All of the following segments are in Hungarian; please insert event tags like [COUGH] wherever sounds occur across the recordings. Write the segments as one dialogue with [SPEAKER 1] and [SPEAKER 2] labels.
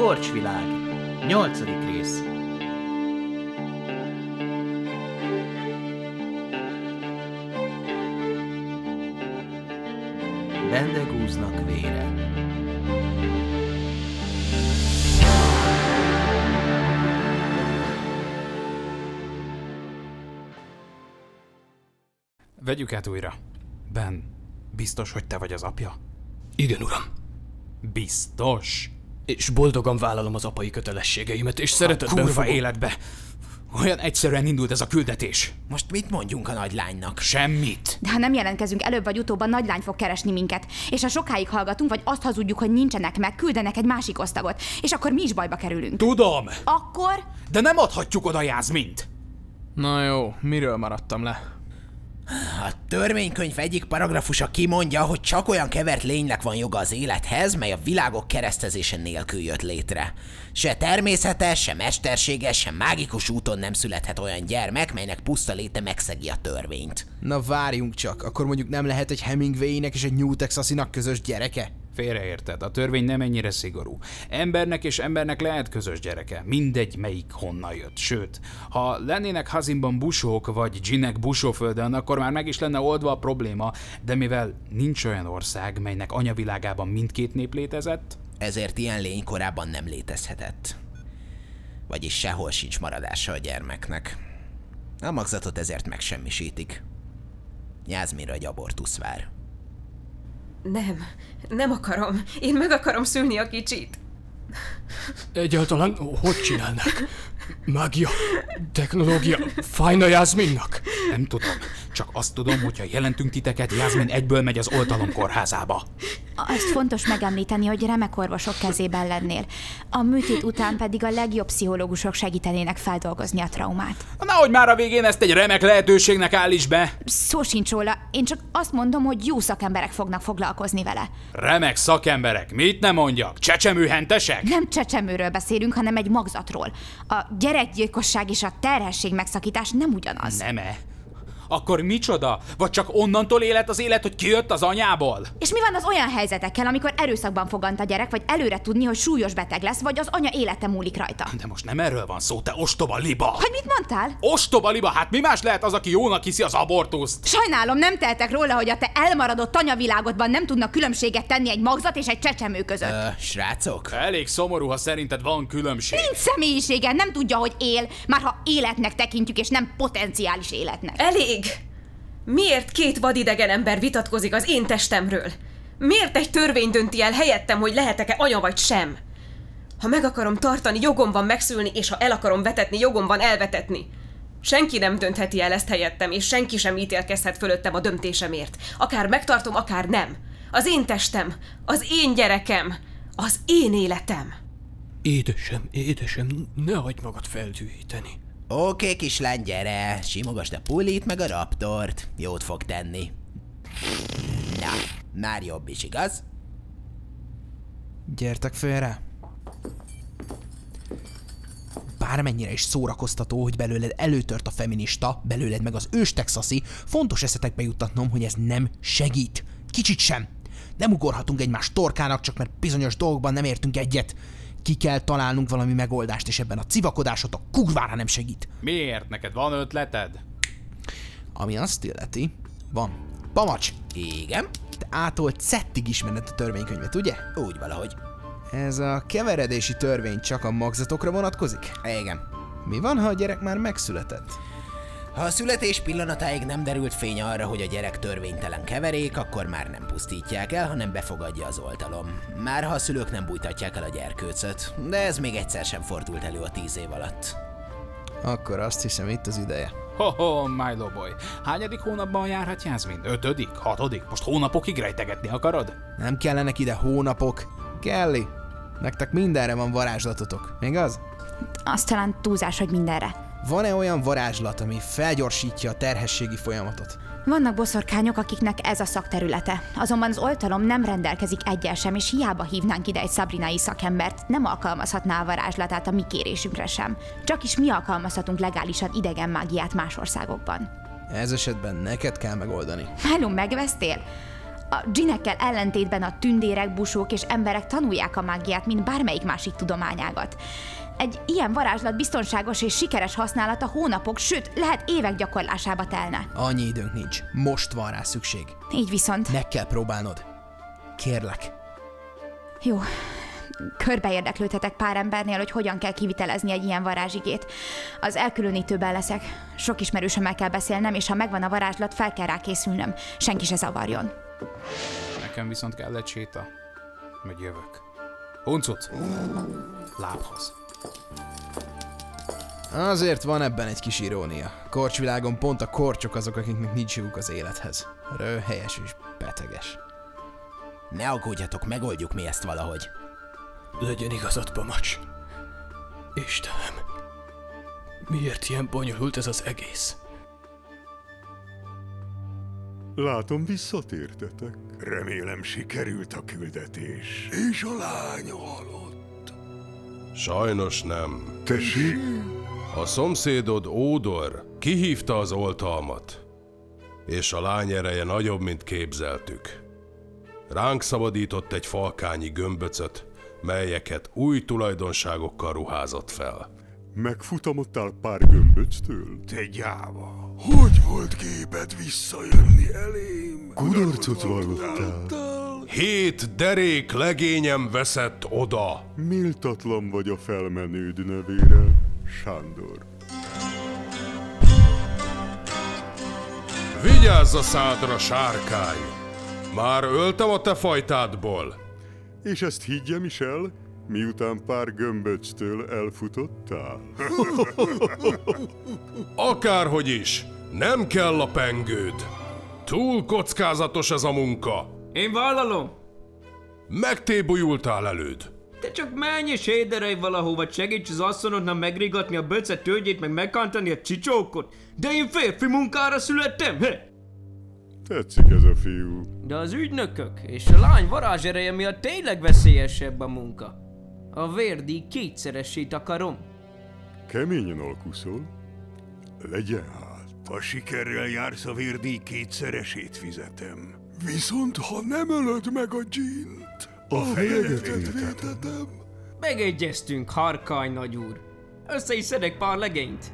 [SPEAKER 1] Korcsvilág. Nyolcadik rész. Bendegúznak vére.
[SPEAKER 2] Vegyük át újra. Ben, biztos, hogy te vagy az apja?
[SPEAKER 3] Igen, uram.
[SPEAKER 2] Biztos?
[SPEAKER 3] És boldogan vállalom az apai kötelességeimet, és szeretetben
[SPEAKER 2] Kurva
[SPEAKER 3] fogom-
[SPEAKER 2] életbe! Olyan egyszerűen indult ez a küldetés.
[SPEAKER 4] Most mit mondjunk a nagylánynak?
[SPEAKER 2] Semmit.
[SPEAKER 5] De ha nem jelentkezünk, előbb vagy utóbb a nagylány fog keresni minket. És ha sokáig hallgatunk, vagy azt hazudjuk, hogy nincsenek meg, küldenek egy másik osztagot. És akkor mi is bajba kerülünk.
[SPEAKER 2] Tudom,
[SPEAKER 5] Akkor
[SPEAKER 2] de nem adhatjuk oda Jászmint.
[SPEAKER 6] Na jó, miről maradtam le?
[SPEAKER 4] A törvénykönyv egyik paragrafusa kimondja, hogy csak olyan kevert lénynek van joga az élethez, mely a világok keresztezése nélkül jött létre. Se természetes, se mesterséges, se mágikus úton nem születhet olyan gyermek, melynek puszta léte megszegi a törvényt.
[SPEAKER 6] Na várjunk csak, akkor mondjuk nem lehet egy Hemingway-nek és egy New Texasinak közös gyereke?
[SPEAKER 2] Félreérted, a törvény nem ennyire szigorú. Embernek és embernek lehet közös gyereke, mindegy melyik honnan jött. Sőt, ha lennének Hazinban busók vagy Ginek busóföldön, akkor már meg is lenne oldva a probléma, de mivel nincs olyan ország, melynek anyavilágában mindkét nép létezett,
[SPEAKER 4] Ezért ilyen lény korábban nem létezhetett. Vagyis sehol sincs maradása a gyermeknek. A magzatot ezért megsemmisítik. Nyázmira egy abortusz vár.
[SPEAKER 7] Nem, nem akarom. Én meg akarom szülni a kicsit.
[SPEAKER 3] Egyáltalán hogy csinálnak? Mágia, technológia, fájna Jászminnak?
[SPEAKER 2] nem tudom. Csak azt tudom, hogyha jelentünk titeket, Jászmin egyből megy az oltalom kórházába.
[SPEAKER 5] azt fontos megemlíteni, hogy remek orvosok kezében lennél. A műtét után pedig a legjobb pszichológusok segítenének feldolgozni a traumát.
[SPEAKER 2] Na, hogy már a végén ezt egy remek lehetőségnek állíts be.
[SPEAKER 5] Szó sincs róla, én csak azt mondom, hogy jó szakemberek fognak foglalkozni vele.
[SPEAKER 2] Remek szakemberek, mit ne mondjak? Csecsemőhentesek?
[SPEAKER 5] Nem csecsemőről beszélünk, hanem egy magzatról. A gyerekgyilkosság és a terhesség megszakítás nem ugyanaz.
[SPEAKER 2] Nem-e? Akkor micsoda? Vagy csak onnantól élet az élet, hogy kijött az anyából?
[SPEAKER 5] És mi van az olyan helyzetekkel, amikor erőszakban fogant a gyerek, vagy előre tudni, hogy súlyos beteg lesz, vagy az anya élete múlik rajta?
[SPEAKER 2] De most nem erről van szó, te ostoba liba!
[SPEAKER 5] Hogy mit mondtál?
[SPEAKER 2] Ostoba liba, hát mi más lehet az, aki jónak hiszi az abortuszt?
[SPEAKER 5] Sajnálom, nem teltek róla, hogy a te elmaradott anyavilágodban nem tudnak különbséget tenni egy magzat és egy csecsemő között.
[SPEAKER 4] Ö, srácok?
[SPEAKER 2] Elég szomorú, ha szerinted van különbség.
[SPEAKER 5] Nincs személyisége, nem tudja, hogy él, már ha életnek tekintjük, és nem potenciális életnek.
[SPEAKER 7] Elég! Miért két vadidegen ember vitatkozik az én testemről? Miért egy törvény dönti el helyettem, hogy lehetek-e anya vagy sem? Ha meg akarom tartani, jogom van megszülni, és ha el akarom vetetni, jogom van elvetetni. Senki nem döntheti el ezt helyettem, és senki sem ítélkezhet fölöttem a döntésemért. Akár megtartom, akár nem. Az én testem, az én gyerekem, az én életem.
[SPEAKER 3] Édesem, édesem, ne hagyd magad feldühíteni.
[SPEAKER 4] Oké, kislány, gyere, simogasd a pulit meg a raptort. Jót fog tenni. Na, már jobb is, igaz?
[SPEAKER 6] Gyertek félre! Bármennyire is szórakoztató, hogy belőled előtört a feminista, belőled meg az ős texasi, fontos eszetekbe juttatnom, hogy ez nem segít. Kicsit sem. Nem ugorhatunk egymás torkának, csak mert bizonyos dolgokban nem értünk egyet. Ki kell találnunk valami megoldást, és ebben a civakodásotok kurvára nem segít.
[SPEAKER 2] Miért? Neked van ötleted?
[SPEAKER 6] Ami azt illeti, van. Pamacs,
[SPEAKER 4] Igen,
[SPEAKER 6] te átolt szettig ismered a törvénykönyvet, ugye?
[SPEAKER 4] úgy valahogy.
[SPEAKER 6] Ez a keveredési törvény csak a magzatokra vonatkozik?
[SPEAKER 4] Igen.
[SPEAKER 6] Mi van, ha a gyerek már megszületett?
[SPEAKER 4] Ha a születés pillanatáig nem derült fény arra, hogy a gyerek törvénytelen keverék, akkor már nem pusztítják el, hanem befogadja az oltalom. Már ha a szülők nem bújtatják el a gyerkőcöt, de ez még egyszer sem fordult elő a tíz év alatt.
[SPEAKER 6] Akkor azt hiszem itt az ideje.
[SPEAKER 2] Ho-ho, Milo boy. Hányadik hónapban járhat Jászmin? Ötödik? Hatodik? Most hónapokig rejtegetni akarod?
[SPEAKER 6] Nem kellenek ide hónapok. Kelly, nektek mindenre van varázslatotok, még az?
[SPEAKER 5] Az talán túlzás, hogy mindenre.
[SPEAKER 6] Van-e olyan varázslat, ami felgyorsítja a terhességi folyamatot?
[SPEAKER 5] Vannak boszorkányok, akiknek ez a szakterülete. Azonban az oltalom nem rendelkezik egyel sem, és hiába hívnánk ide egy szabrinai szakembert, nem alkalmazhatná a varázslatát a mi kérésünkre sem. Csak is mi alkalmazhatunk legálisan idegen mágiát más országokban.
[SPEAKER 6] Ez esetben neked kell megoldani.
[SPEAKER 5] Málum, megvesztél? A dzsinekkel ellentétben a tündérek, busók és emberek tanulják a mágiát, mint bármelyik másik tudományágat. Egy ilyen varázslat biztonságos és sikeres használata hónapok, sőt, lehet évek gyakorlásába telne.
[SPEAKER 6] Annyi időnk nincs. Most van rá szükség.
[SPEAKER 5] Így viszont.
[SPEAKER 6] Meg kell próbálnod. Kérlek.
[SPEAKER 5] Jó. Körbe érdeklődhetek pár embernél, hogy hogyan kell kivitelezni egy ilyen varázsigét. Az elkülönítőben leszek. Sok ismerősömmel kell beszélnem, és ha megvan a varázslat, fel kell rá készülnöm. Senki se zavarjon.
[SPEAKER 2] Nekem viszont kell egy séta. Meg jövök. Huncut! Lábhoz.
[SPEAKER 6] Azért van ebben egy kis irónia. Korcsvilágon pont a korcsok azok, akiknek nincs joguk az élethez. Röhelyes és beteges.
[SPEAKER 4] Ne aggódjatok, megoldjuk mi ezt valahogy.
[SPEAKER 3] Legyen igazad, Pamacs. Istenem. Miért ilyen bonyolult ez az egész?
[SPEAKER 8] Látom, visszatértetek. Remélem sikerült a küldetés. És a lány halott.
[SPEAKER 9] Sajnos nem.
[SPEAKER 8] Tessék?
[SPEAKER 9] A szomszédod Ódor kihívta az oltalmat, és a lány ereje nagyobb, mint képzeltük. Ránk szabadított egy falkányi gömböcöt, melyeket új tulajdonságokkal ruházott fel.
[SPEAKER 8] Megfutamodtál pár gömböctől? Te gyáva. Hogy volt képed visszajönni elém? Kudarcot vallottál.
[SPEAKER 9] Hét derék legényem veszett oda.
[SPEAKER 8] Méltatlan vagy a felmenőd nevére, Sándor.
[SPEAKER 9] Vigyázz a szádra, sárkány! Már öltem a te fajtádból.
[SPEAKER 8] És ezt higgyem is el, miután pár gömböctől elfutottál? [LAUGHS]
[SPEAKER 9] Akárhogy is, nem kell a pengőd. Túl kockázatos ez a munka.
[SPEAKER 10] Én vállalom.
[SPEAKER 9] Megtébolyultál előd.
[SPEAKER 10] Te csak menj és éderej valahova, segíts az asszonyodnak megrigatni a böcet tölgyét, meg megkantani a csicsókot. De én férfi munkára születtem, he?
[SPEAKER 8] Tetszik ez a fiú.
[SPEAKER 10] De az ügynökök és a lány varázsereje miatt tényleg veszélyesebb a munka. A vérdíj kétszeresét akarom.
[SPEAKER 8] Keményen alkuszol? Legyen hát. Ha sikerrel jársz a vérdíj kétszeresét fizetem. Viszont ha nem ölöd meg a dzsint, a, a fejedet védhetem.
[SPEAKER 10] Megegyeztünk, harkány nagyúr. Össze is szedek pár legényt.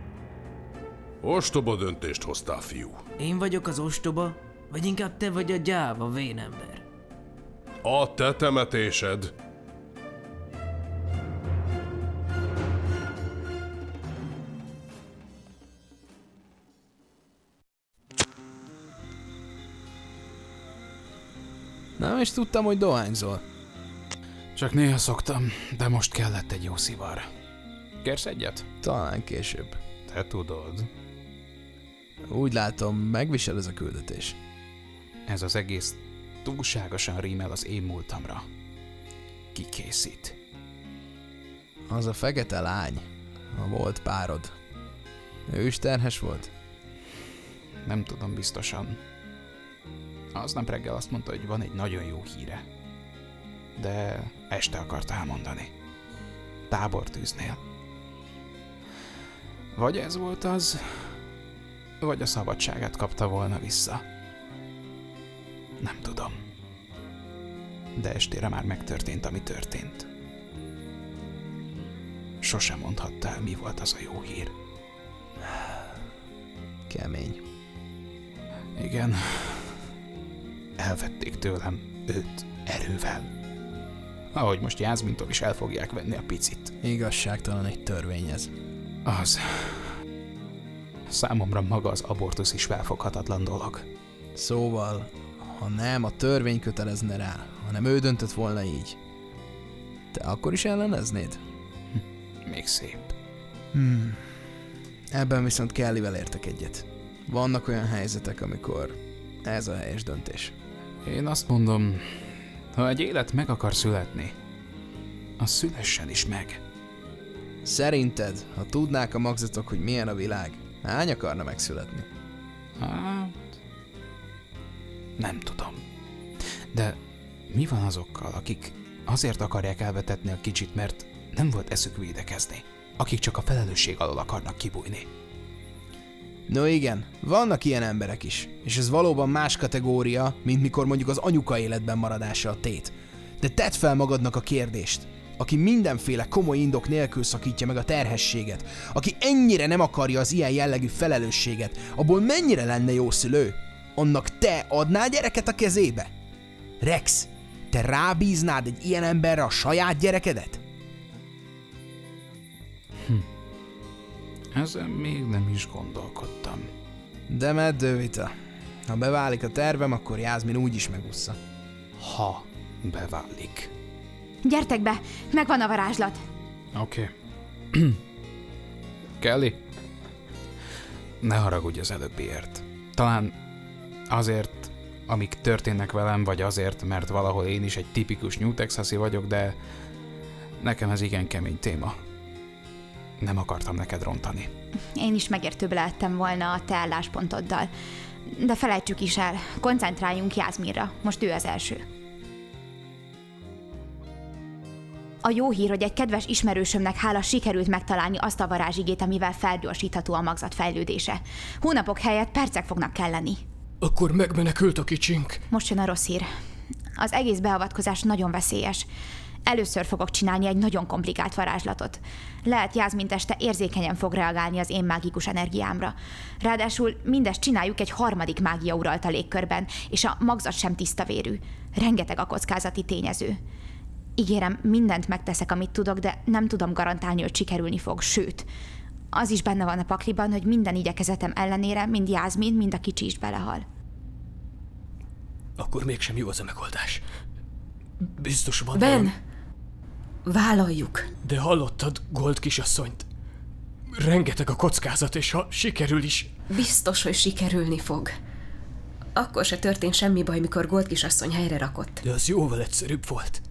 [SPEAKER 9] Ostoba döntést hoztál, fiú.
[SPEAKER 10] Én vagyok az ostoba, vagy inkább te vagy a gyáva, vénember?
[SPEAKER 9] A te temetésed.
[SPEAKER 6] Nem is tudtam, hogy dohányzol.
[SPEAKER 2] Csak néha szoktam, de most kellett egy jó szivar. Kérsz egyet?
[SPEAKER 6] Talán később.
[SPEAKER 2] Te tudod.
[SPEAKER 6] Úgy látom, megvisel ez a küldetés.
[SPEAKER 2] Ez az egész túlságosan rímel az én múltamra. Ki készít?
[SPEAKER 6] Az a fekete lány, a volt párod. Ő is terhes volt?
[SPEAKER 2] Nem tudom biztosan. Aznap reggel azt mondta, hogy van egy nagyon jó híre. De este akart elmondani. Tábortűznél. Vagy ez volt az, vagy a szabadságát kapta volna vissza. Nem tudom. De estére már megtörtént, ami történt. Sosem mondhatta el, mi volt az a jó hír.
[SPEAKER 6] Kemény.
[SPEAKER 2] Igen. Elvették tőlem őt erővel. Ahogy most Jászmintól is el fogják venni a picit.
[SPEAKER 6] Igazságtalan egy törvény ez.
[SPEAKER 2] Az. Számomra maga az abortusz is felfoghatatlan dolog.
[SPEAKER 6] Szóval, ha nem a törvény kötelezne rá, hanem ő döntött volna így, te akkor is elleneznéd?
[SPEAKER 2] Még szép.
[SPEAKER 6] Hmm. Ebben viszont Kellyvel értek egyet. Vannak olyan helyzetek, amikor ez a helyes döntés.
[SPEAKER 2] Én azt mondom, ha egy élet meg akar születni, az szülessen is meg.
[SPEAKER 6] Szerinted, ha tudnák a magzatok, hogy milyen a világ, hány akarna megszületni?
[SPEAKER 2] Hát... Nem tudom. De mi van azokkal, akik azért akarják elvetetni a kicsit, mert nem volt eszük védekezni? Akik csak a felelősség alól akarnak kibújni?
[SPEAKER 6] No igen, vannak ilyen emberek is, és ez valóban más kategória, mint mikor mondjuk az anyuka életben maradása a tét. De tedd fel magadnak a kérdést. Aki mindenféle komoly indok nélkül szakítja meg a terhességet, aki ennyire nem akarja az ilyen jellegű felelősséget, abból mennyire lenne jó szülő? Annak te adnál gyereket a kezébe? Rex, te rábíznád egy ilyen emberre a saját gyerekedet?
[SPEAKER 2] Ezen még nem is gondolkodtam.
[SPEAKER 6] De meddő vita. Ha beválik a tervem, akkor Jászmin úgy is megussza.
[SPEAKER 2] Ha beválik.
[SPEAKER 5] Gyertek be, megvan a varázslat.
[SPEAKER 2] Oké. Okay. [CLEARS THROAT] Kelly? Ne haragudj az előbbiért. Talán azért, amik történnek velem, vagy azért, mert valahol én is egy tipikus New Texasi vagyok, de nekem ez igen kemény téma. Nem akartam neked rontani.
[SPEAKER 5] Én is megértőbb lehettem volna a te álláspontoddal. De felejtsük is el, koncentráljunk Jászmirra, most ő az első. A jó hír, hogy egy kedves ismerősömnek hála sikerült megtalálni azt a varázsigét, amivel felgyorsítható a magzat fejlődése. Hónapok helyett percek fognak kelleni.
[SPEAKER 3] Akkor megmenekült a kicsink.
[SPEAKER 5] Most jön a rossz hír. Az egész beavatkozás nagyon veszélyes. Először fogok csinálni egy nagyon komplikált varázslatot. Lehet Jászmin teste érzékenyen fog reagálni az én mágikus energiámra. Ráadásul mindezt csináljuk egy harmadik mágia uralta légkörben, és a magzat sem tiszta vérű. Rengeteg a kockázati tényező. Ígérem, mindent megteszek, amit tudok, de nem tudom garantálni, hogy sikerülni fog, sőt. Az is benne van a pakliban, hogy minden igyekezetem ellenére mind Jászmin, mind a kicsi is belehal.
[SPEAKER 3] Akkor mégsem jó az a megoldás. Biztos van
[SPEAKER 7] Ben,
[SPEAKER 3] valami-
[SPEAKER 7] vállaljuk.
[SPEAKER 3] De hallottad Gold kisasszonyt? Rengeteg a kockázat, és ha sikerül is...
[SPEAKER 7] Biztos, hogy sikerülni fog. Akkor se történt semmi baj, mikor Gold kisasszony helyre rakott.
[SPEAKER 3] De az jóval egyszerűbb volt.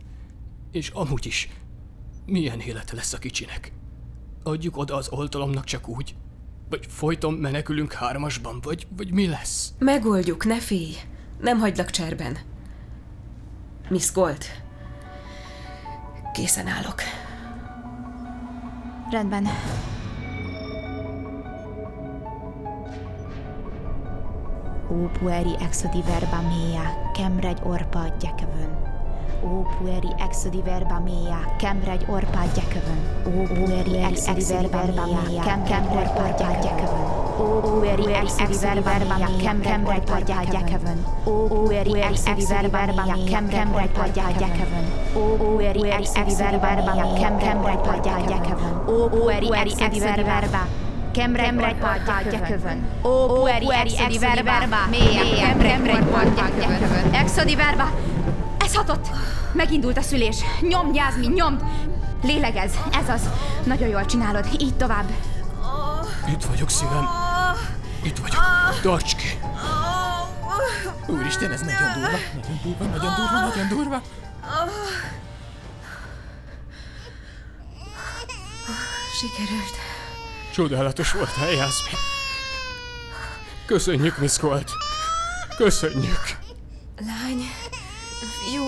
[SPEAKER 3] És amúgy is, milyen élete lesz a kicsinek? Adjuk oda az oltalomnak csak úgy? Vagy folyton menekülünk hármasban, vagy, vagy mi lesz?
[SPEAKER 7] Megoldjuk, ne félj. Nem hagylak cserben. Miss Gold. Készen állok.
[SPEAKER 5] Rendben. Ó pueri exodi verba mea, kemregy orpa gyekövön. Ó pueri exodi verba mea, kemregy orpa gyekövön. Ó pueri exodi verba mea, kemregy orpa gyekövön. Gyekövön. Ó pueri exodi verba mea, kemregy orpa gyekövön. Ó pueri exodi verba mea, kemregy orpa gyekövön. Ó pueri exodi verba Kemregy partja kövön. Ó, pueri exodi verba, mélyen, kemregy partja kövön. Exodi verba, ez hatott! Megindult a szülés. Nyomd, Jászmin, nyomd! Lélegez, ez az. Nagyon jól csinálod, így tovább.
[SPEAKER 3] Itt vagyok, szívem. Itt vagyok. Tarts ki!
[SPEAKER 6] Úristen, ez nagyon durva, nagyon durva, nagyon durva, nagyon durva.
[SPEAKER 7] Sikerült.
[SPEAKER 3] Csodálatos volt, hely, Jászmin. Köszönjük, Miss Gold. Köszönjük.
[SPEAKER 7] Lány, fiú,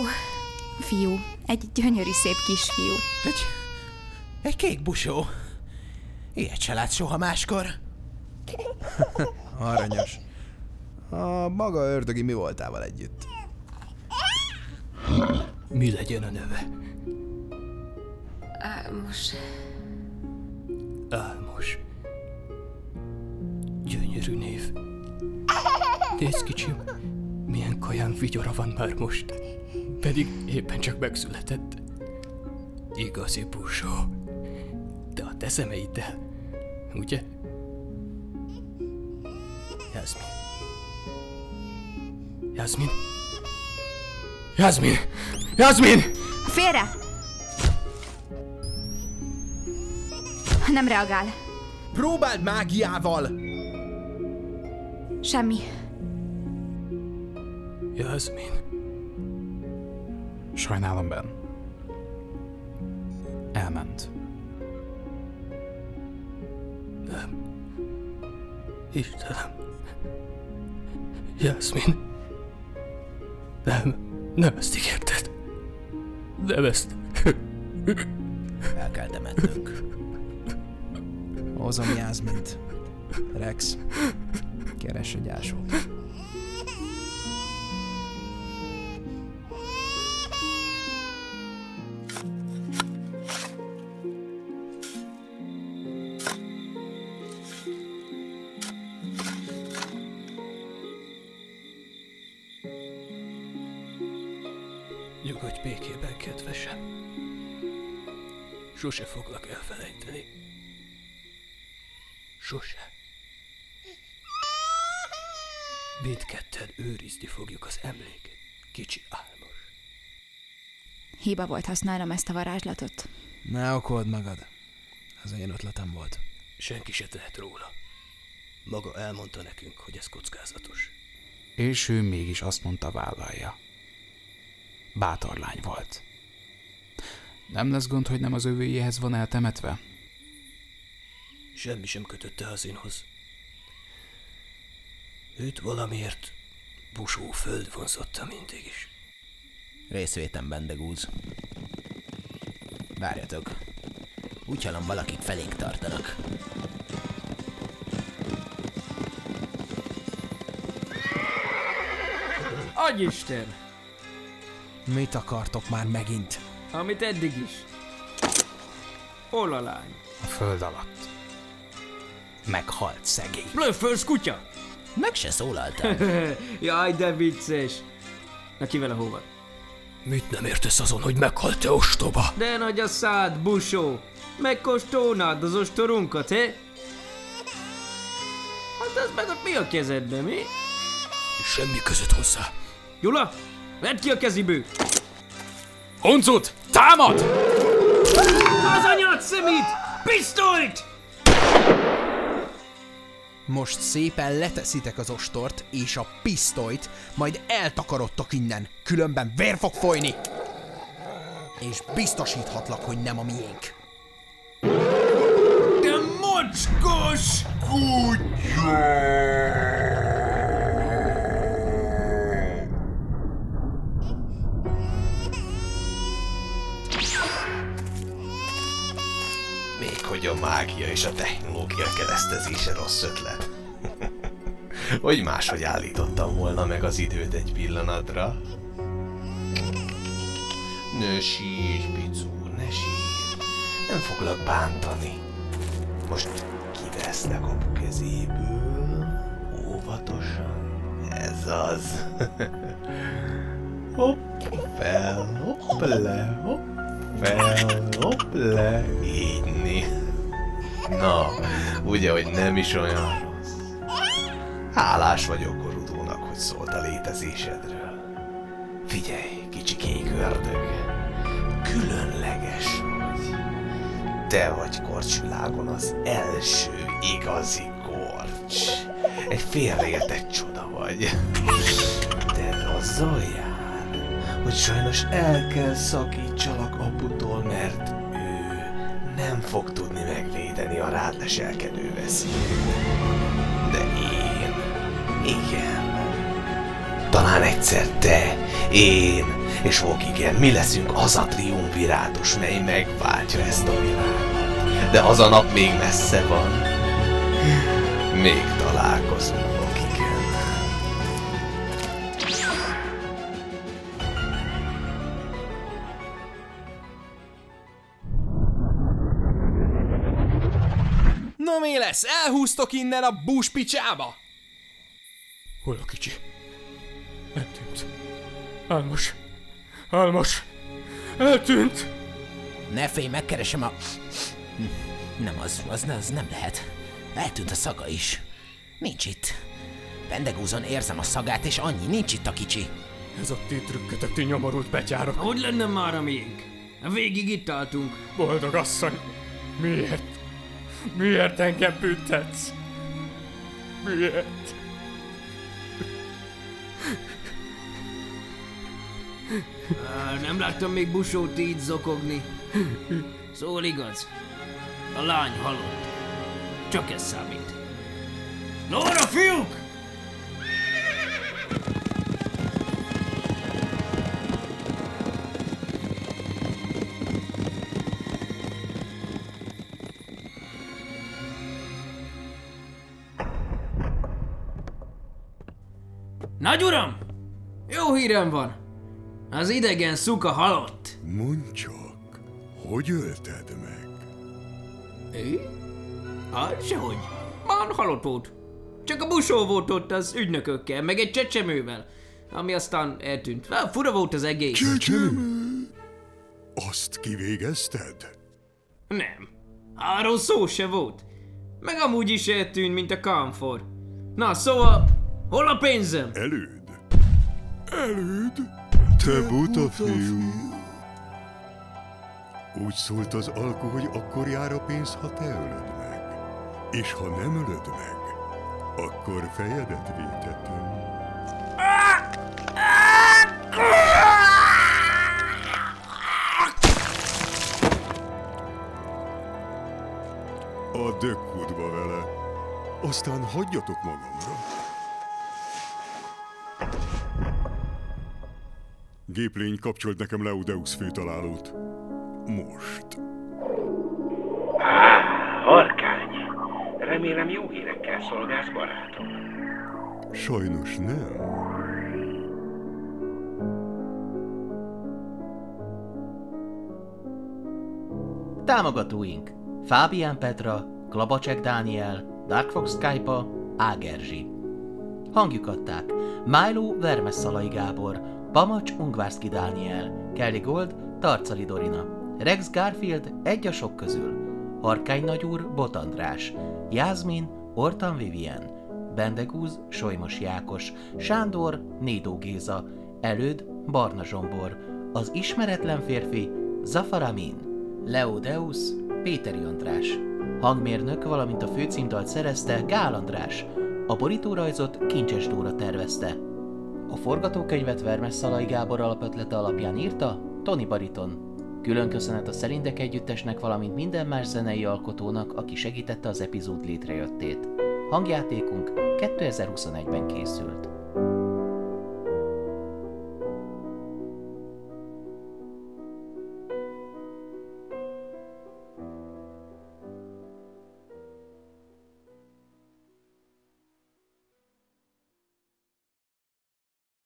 [SPEAKER 5] Fiú, egy gyönyörű szép kisfiú.
[SPEAKER 4] Egy, egy kék busó. Ilyet se látsz soha máskor. [LAUGHS]
[SPEAKER 6] Aranyos. A maga ördögi mi voltával együtt?
[SPEAKER 3] Mi legyen a neve?
[SPEAKER 7] Álmos.
[SPEAKER 3] Álmos. Gyönyörű név. Nézd kicsim, milyen kaján vigyora van már most. Pedig éppen csak megszületett. Igazi busó. De a te szemeiddel, ugye? Jászmin. Jászmin. Jászmin! Jászmin!
[SPEAKER 5] Félre! Nem reagál.
[SPEAKER 6] Próbáld mágiával!
[SPEAKER 5] Semmi.
[SPEAKER 3] Jászmin.
[SPEAKER 2] Sajnálom, Ben. Elment.
[SPEAKER 3] Nem. Istenem. Jászmin. Nem. Nem ezt ígérted. Nem ezt.
[SPEAKER 4] El kell temetnünk.
[SPEAKER 6] Hozom Jászmint. Rex, keres egy ásót.
[SPEAKER 3] Sose foglak elfelejteni. Sose. Mindketten őrizni fogjuk az emléket, kicsi álmos.
[SPEAKER 5] Hiba volt használnom ezt a varázslatot.
[SPEAKER 6] Ne okold magad. Ez én ötletem volt.
[SPEAKER 3] Senki se tehet róla. Maga elmondta nekünk, hogy ez kockázatos.
[SPEAKER 2] És ő mégis azt mondta vállalja. Bátor lány volt. Nem lesz gond, hogy nem az övéjéhez van eltemetve?
[SPEAKER 3] Semmi sem kötötte az énhoz. Őt valamiért busó föld vonzotta mindig is.
[SPEAKER 4] Részvétem, Bendegúz. Várjatok. Úgy hallom, valakik felénk tartanak.
[SPEAKER 10] Agyisten!
[SPEAKER 6] Mit akartok már megint?
[SPEAKER 10] Amit eddig is. Hol a lány?
[SPEAKER 2] A föld alatt. Meghalt szegény.
[SPEAKER 10] Blöffölsz, kutya!
[SPEAKER 4] Meg se szólaltál. [LAUGHS]
[SPEAKER 10] Jaj, de vicces. Na ki vele hova?
[SPEAKER 3] Mit nem értesz azon, hogy meghalt te ostoba?
[SPEAKER 10] De nagy a szád, busó! Megkóstolnád az ostorunkat, he? Hát ez meg ott mi a kezedben, mi?
[SPEAKER 3] Semmi között hozzá.
[SPEAKER 10] Gyula, vedd ki a keziből!
[SPEAKER 2] Honcut! Támad!
[SPEAKER 10] Az anyád szemét! Pisztolyt!
[SPEAKER 6] Most szépen leteszitek az ostort és a pisztolyt, majd eltakarodtok innen, különben vér fog folyni! És biztosíthatlak, hogy nem a miénk.
[SPEAKER 10] De mocskos!
[SPEAKER 11] Még hogy a mágia és a technológia keresztezése rossz ötlet. [LAUGHS] hogy máshogy állítottam volna meg az időt egy pillanatra. Ne sírj, Picu, ne sírj. Nem foglak bántani. Most kiveszlek apu kezéből. Óvatosan. Ez az. [LAUGHS] hopp fel, hopp le, hopp fel, hopp le. Így né. Na, ugye, hogy nem is olyan rossz. Hálás vagyok Gorudónak, hogy szólt a létezésedről. Figyelj, kicsi kék ördög. Különleges vagy. Te vagy korcsvilágon az első igazi korcs. Egy félreértett csoda vagy. De azzal jár, hogy sajnos el kell szakítsalak aputól, mert nem fog tudni megvédeni a rád leselkedő veszélyt. De én, igen. Talán egyszer te, én és Vokigen mi leszünk az a triumvirátus, mely megváltja ezt a világot. De az a nap még messze van. Még találkozunk,
[SPEAKER 6] lesz? Elhúztok innen a búspicsába?
[SPEAKER 3] Hol a kicsi? Eltűnt. Álmos. Álmos. Eltűnt.
[SPEAKER 4] Ne félj, megkeresem a... Nem az, az, az nem lehet. Eltűnt a szaga is. Nincs itt. Pendegúzon érzem a szagát, és annyi, nincs itt a kicsi.
[SPEAKER 3] Ez a ti trükkötök, ti nyomorult betyárok.
[SPEAKER 10] Hogy lenne már a miénk? Végig itt álltunk.
[SPEAKER 3] Boldog asszony. Miért? Miért engem büntetsz? Miért?
[SPEAKER 10] Nem láttam még busót így zokogni. Szól igaz. A lány halott. Csak ez számít. Nóra, Nagy uram! Jó hírem van! Az idegen szuka halott.
[SPEAKER 8] Mondd csak, hogy ölted meg?
[SPEAKER 10] Ő? Hát sehogy. Már halott volt. Csak a busó volt ott az ügynökökkel, meg egy csecsemővel, ami aztán eltűnt. Well, fura volt az egész.
[SPEAKER 8] Csecsemő? Azt kivégezted?
[SPEAKER 10] Nem. Arról szó se volt. Meg amúgy is eltűnt, mint a kamfor. Na, szóval, hol a pénzem?
[SPEAKER 8] Előd? Előd? Te buta fiú! Úgy szólt az alku, hogy akkor jár a pénz, ha te ölöd meg. És ha nem ölöd meg, akkor fejedet vétetem. A dökkudba vele. Aztán hagyjatok magamra. Géplény, kapcsolt nekem Leudeus főtalálót. Most.
[SPEAKER 12] Harkány! Remélem jó hírekkel szolgálsz, barátom.
[SPEAKER 8] Sajnos nem.
[SPEAKER 1] Támogatóink Fábián Petra, Klabacsek Dániel, Dark Fox Skype, Ágerzsi. Hangjuk adták Milo Vermesszalai Gábor, Pamacs Ungvárszki Dániel, Kelly Gold, Tarcali Dorina, Rex Garfield egy a sok közül, Harkány Nagyúr Bot András, Jászmin Ortan Vivien, Bendegúz Solymos Jákos, Sándor Nédó Géza, Előd Barna Zsombor, az ismeretlen férfi Zafaramin, Leodeus Péteri András, hangmérnök, valamint a főcímdalt szerezte Gál András, a borítórajzot Kincses Dóra tervezte. A forgatókönyvet Vermesszalai Gábor alapötlete alapján írta Tony Bariton. Külön köszönet a Szerindek Együttesnek, valamint minden más zenei alkotónak, aki segítette az epizód létrejöttét. Hangjátékunk 2021-ben készült.